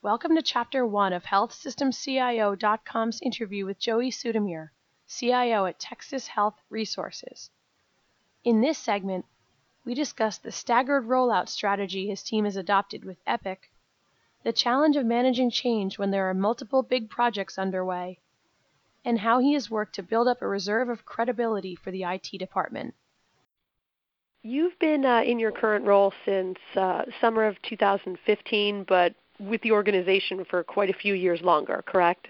Welcome to Chapter 1 of HealthSystemCIO.com's interview with Joey Sudomir, CIO at Texas Health Resources. In this segment, we discuss the staggered rollout strategy his team has adopted with Epic, the challenge of managing change when there are multiple big projects underway, and how he has worked to build up a reserve of credibility for the IT department. You've been uh, in your current role since uh, summer of 2015, but with the organization for quite a few years longer, correct?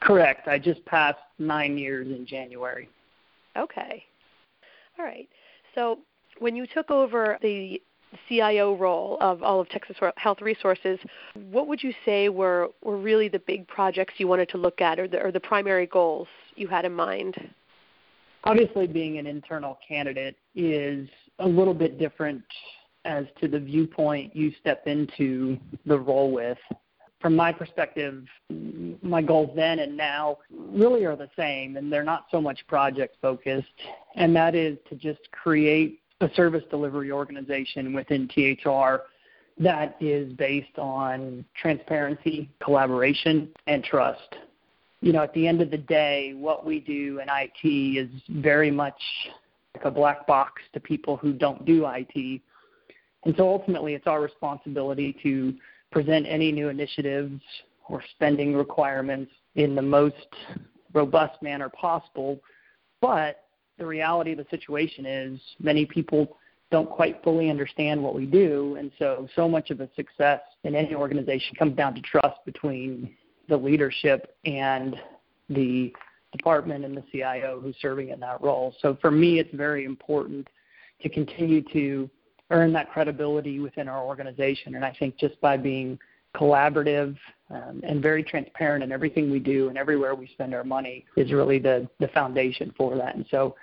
Correct. I just passed nine years in January. Okay. All right. So when you took over the CIO role of all of Texas Health Resources, what would you say were, were really the big projects you wanted to look at or the, or the primary goals you had in mind? Obviously, being an internal candidate is a little bit different as to the viewpoint you step into the role with. From my perspective, my goals then and now really are the same, and they're not so much project focused, and that is to just create a service delivery organization within THR that is based on transparency, collaboration, and trust. You know, at the end of the day, what we do in IT is very much like a black box to people who don't do IT and so ultimately, it's our responsibility to present any new initiatives or spending requirements in the most robust manner possible. But the reality of the situation is many people don't quite fully understand what we do. And so, so much of the success in any organization comes down to trust between the leadership and the department and the CIO who's serving in that role. So, for me, it's very important to continue to earn that credibility within our organization. And I think just by being collaborative um, and very transparent in everything we do and everywhere we spend our money is really the, the foundation for that. And so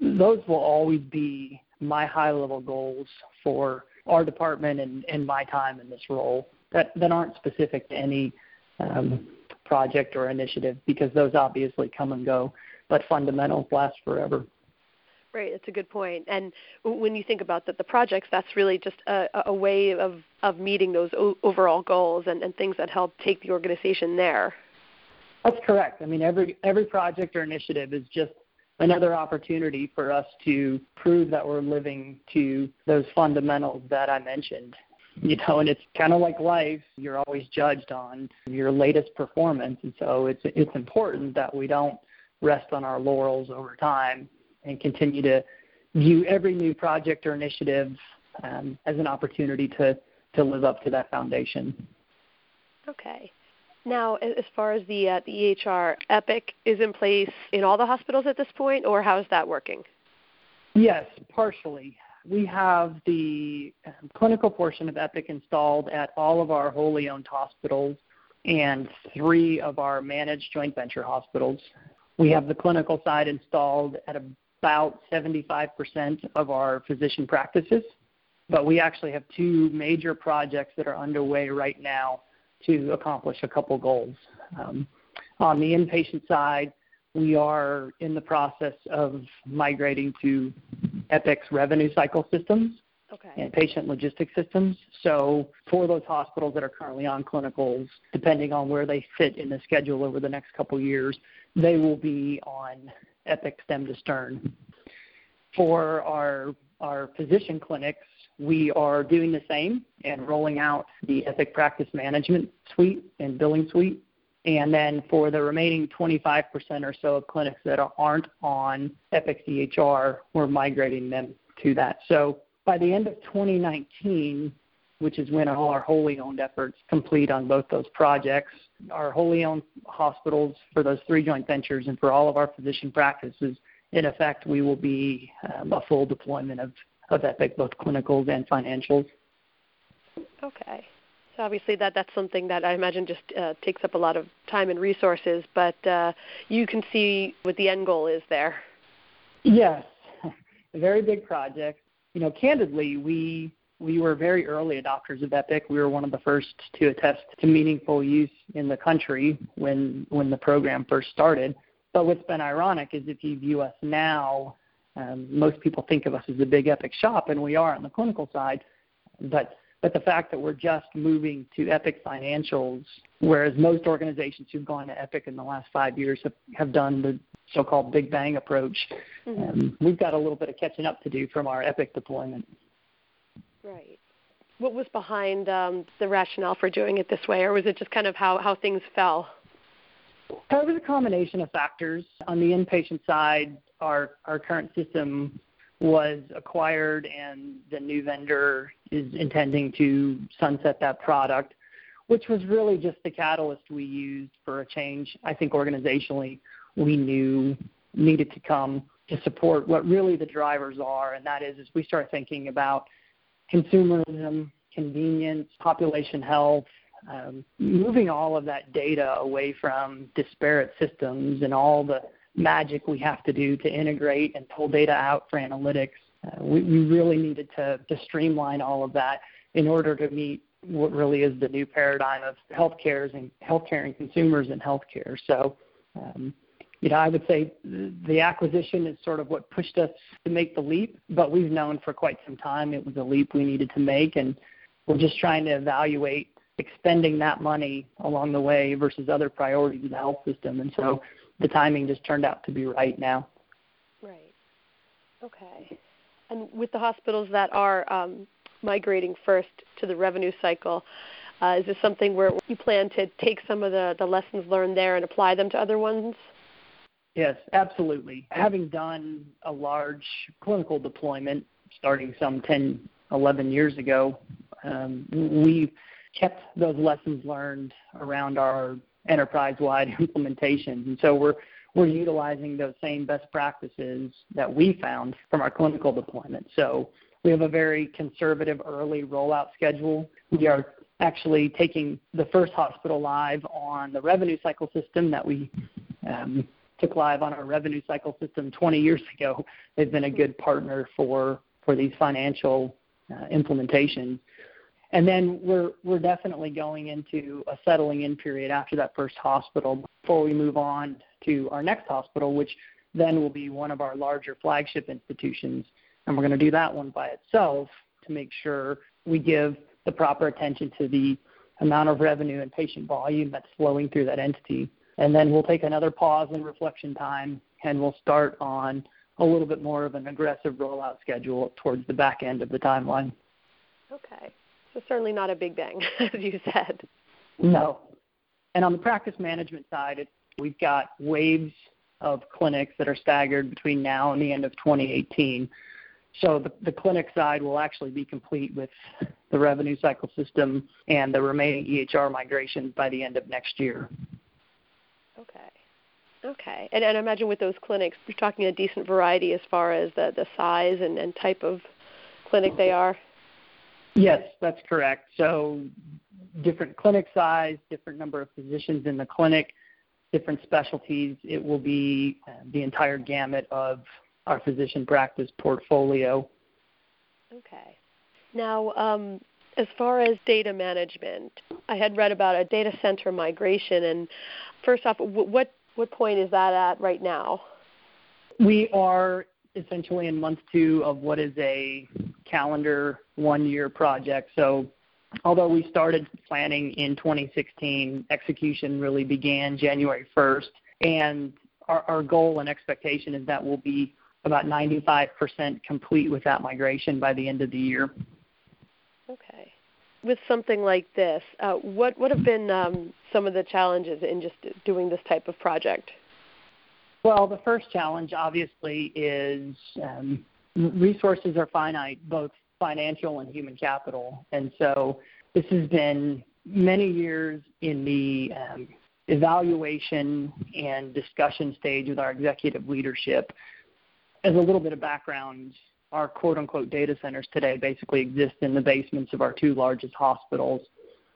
those will always be my high level goals for our department and, and my time in this role that, that aren't specific to any um, project or initiative because those obviously come and go, but fundamentals last forever. Right, that's a good point. And when you think about the, the projects, that's really just a, a way of, of meeting those o- overall goals and, and things that help take the organization there. That's correct. I mean, every every project or initiative is just another opportunity for us to prove that we're living to those fundamentals that I mentioned. You know, and it's kind of like life. You're always judged on your latest performance, and so it's it's important that we don't rest on our laurels over time and continue to view every new project or initiative um, as an opportunity to, to live up to that foundation. Okay. Now, as far as the uh, the EHR, Epic is in place in all the hospitals at this point, or how is that working? Yes, partially. We have the um, clinical portion of Epic installed at all of our wholly owned hospitals and three of our managed joint venture hospitals. We have the clinical side installed at a about 75% of our physician practices, but we actually have two major projects that are underway right now to accomplish a couple goals. Um, on the inpatient side, we are in the process of migrating to Epic's revenue cycle systems okay. and patient logistics systems. So for those hospitals that are currently on clinicals, depending on where they fit in the schedule over the next couple years, they will be on Epic stem to stern. For our, our physician clinics, we are doing the same and rolling out the Epic Practice Management Suite and Billing Suite. And then for the remaining 25% or so of clinics that aren't on Epic EHR, we're migrating them to that. So by the end of 2019, which is when all our wholly owned efforts complete on both those projects. Our wholly owned hospitals for those three joint ventures and for all of our physician practices, in effect, we will be um, a full deployment of, of Epic, both clinicals and financials. Okay. So obviously that that's something that I imagine just uh, takes up a lot of time and resources, but uh, you can see what the end goal is there. Yes, a very big project. You know, candidly, we we were very early adopters of Epic. We were one of the first to attest to meaningful use in the country when when the program first started. But what's been ironic is if you view us now, um, most people think of us as a big Epic shop, and we are on the clinical side. But But the fact that we're just moving to Epic financials, whereas most organizations who've gone to Epic in the last five years have, have done the so-called Big Bang approach, mm-hmm. um, we've got a little bit of catching up to do from our Epic deployment. Right. What was behind um, the rationale for doing it this way, or was it just kind of how, how things fell? It was a combination of factors. On the inpatient side, our, our current system was acquired and the new vendor is intending to sunset that product, which was really just the catalyst we used for a change. I think organizationally we knew needed to come to support what really the drivers are, and that is as we start thinking about consumerism, convenience, population health, um, moving all of that data away from disparate systems and all the magic we have to do to integrate and pull data out for analytics. Uh, we, we really needed to, to streamline all of that in order to meet what really is the new paradigm of healthcare and healthcare and consumers in healthcare. So, um, you know, I would say the acquisition is sort of what pushed us to make the leap, but we've known for quite some time it was a leap we needed to make, and we're just trying to evaluate expending that money along the way versus other priorities in the health system. And so the timing just turned out to be right now. Right. Okay. And with the hospitals that are um, migrating first to the revenue cycle, uh, is this something where you plan to take some of the, the lessons learned there and apply them to other ones? Yes, absolutely. Having done a large clinical deployment starting some 10, 11 years ago, um, we kept those lessons learned around our enterprise-wide implementations. And so we're we're utilizing those same best practices that we found from our clinical deployment. So we have a very conservative early rollout schedule. We are actually taking the first hospital live on the revenue cycle system that we um, took live on our revenue cycle system 20 years ago. They've been a good partner for for these financial uh, implementations. And then we're we're definitely going into a settling in period after that first hospital before we move on to our next hospital, which then will be one of our larger flagship institutions. And we're going to do that one by itself to make sure we give the proper attention to the amount of revenue and patient volume that's flowing through that entity. And then we'll take another pause and reflection time and we'll start on a little bit more of an aggressive rollout schedule towards the back end of the timeline. Okay. So certainly not a big bang, as you said. No. And on the practice management side, it, we've got waves of clinics that are staggered between now and the end of 2018. So the, the clinic side will actually be complete with the revenue cycle system and the remaining EHR migrations by the end of next year. Okay. Okay. And, and I imagine with those clinics, you're talking a decent variety as far as the, the size and, and type of clinic they are. Yes, that's correct. So different clinic size, different number of physicians in the clinic, different specialties. It will be uh, the entire gamut of our physician practice portfolio. Okay. Now, um, as far as data management, I had read about a data center migration, and first off, what what point is that at right now? We are essentially in month two of what is a calendar one year project. So although we started planning in 2016, execution really began January 1st. And our, our goal and expectation is that we'll be about 95% complete with that migration by the end of the year. With something like this, uh, what what have been um, some of the challenges in just doing this type of project? Well, the first challenge obviously is um, resources are finite, both financial and human capital. And so this has been many years in the um, evaluation and discussion stage with our executive leadership. As a little bit of background, our quote unquote data centers today basically exist in the basements of our two largest hospitals.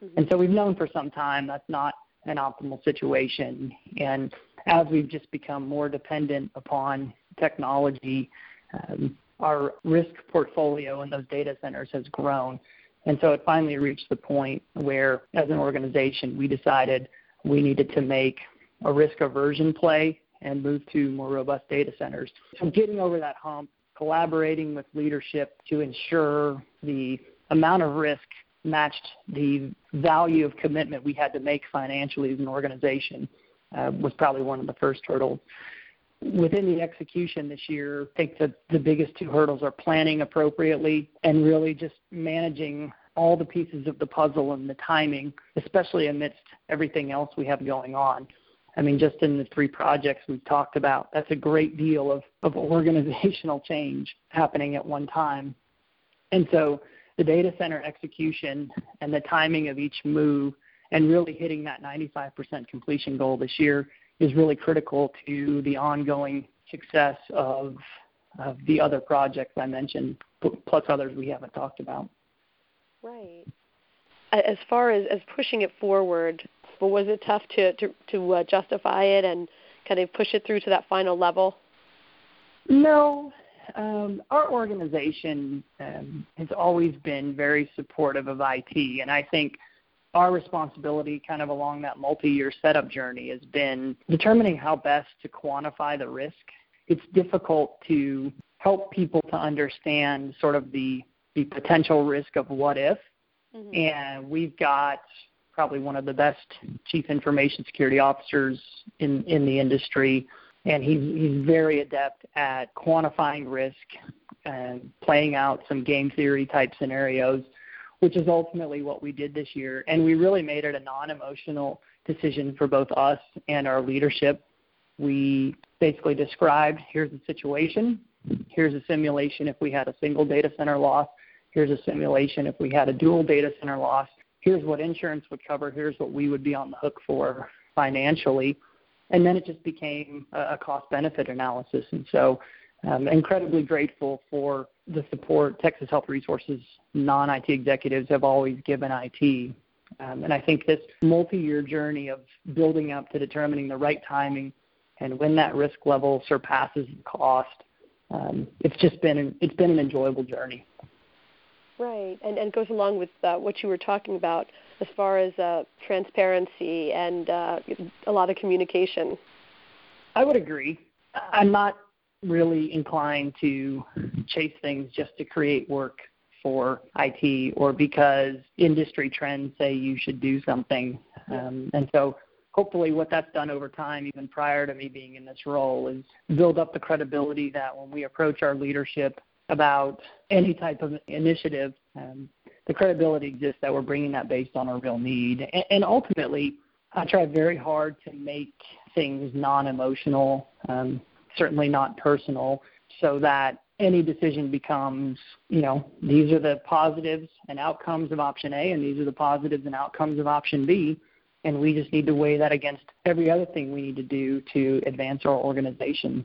Mm-hmm. And so we've known for some time that's not an optimal situation. And as we've just become more dependent upon technology, um, our risk portfolio in those data centers has grown. And so it finally reached the point where, as an organization, we decided we needed to make a risk aversion play and move to more robust data centers. So getting over that hump, collaborating with leadership to ensure the amount of risk matched the value of commitment we had to make financially as an organization uh, was probably one of the first hurdles. Within the execution this year, I think that the biggest two hurdles are planning appropriately and really just managing all the pieces of the puzzle and the timing, especially amidst everything else we have going on. I mean, just in the three projects we've talked about, that's a great deal of, of organizational change happening at one time. And so the data center execution and the timing of each move and really hitting that 95% completion goal this year is really critical to the ongoing success of, of the other projects I mentioned, plus others we haven't talked about. Right. As far as, as pushing it forward, but was it tough to to, to uh, justify it and kind of push it through to that final level? No, um, our organization um, has always been very supportive of IT, and I think our responsibility, kind of along that multi-year setup journey, has been determining how best to quantify the risk. It's difficult to help people to understand sort of the the potential risk of what if, mm-hmm. and we've got probably one of the best chief information security officers in, in the industry, and he's, he's very adept at quantifying risk and playing out some game theory type scenarios, which is ultimately what we did this year. And we really made it a non emotional decision for both us and our leadership. We basically described here's the situation, here's a simulation if we had a single data center loss, here's a simulation if we had a dual data center loss, here's what insurance would cover, here's what we would be on the hook for financially. And then it just became a cost benefit analysis. And so I'm incredibly grateful for the support Texas Health Resources non IT executives have always given IT. Um, and I think this multi year journey of building up to determining the right timing and when that risk level surpasses the cost, um, it's just been it's been an enjoyable journey. Right, and and goes along with uh, what you were talking about as far as uh, transparency and uh, a lot of communication. I would agree. I'm not really inclined to chase things just to create work for IT or because industry trends say you should do something. Um, and so hopefully what that's done over time, even prior to me being in this role, is build up the credibility that when we approach our leadership about any type of initiative, um, the credibility exists that we're bringing that based on a real need. And, and ultimately, I try very hard to make things non-emotional, um, certainly not personal, so that any decision becomes, you know, these are the positives and outcomes of option A, and these are the positives and outcomes of option B. And we just need to weigh that against every other thing we need to do to advance our organization.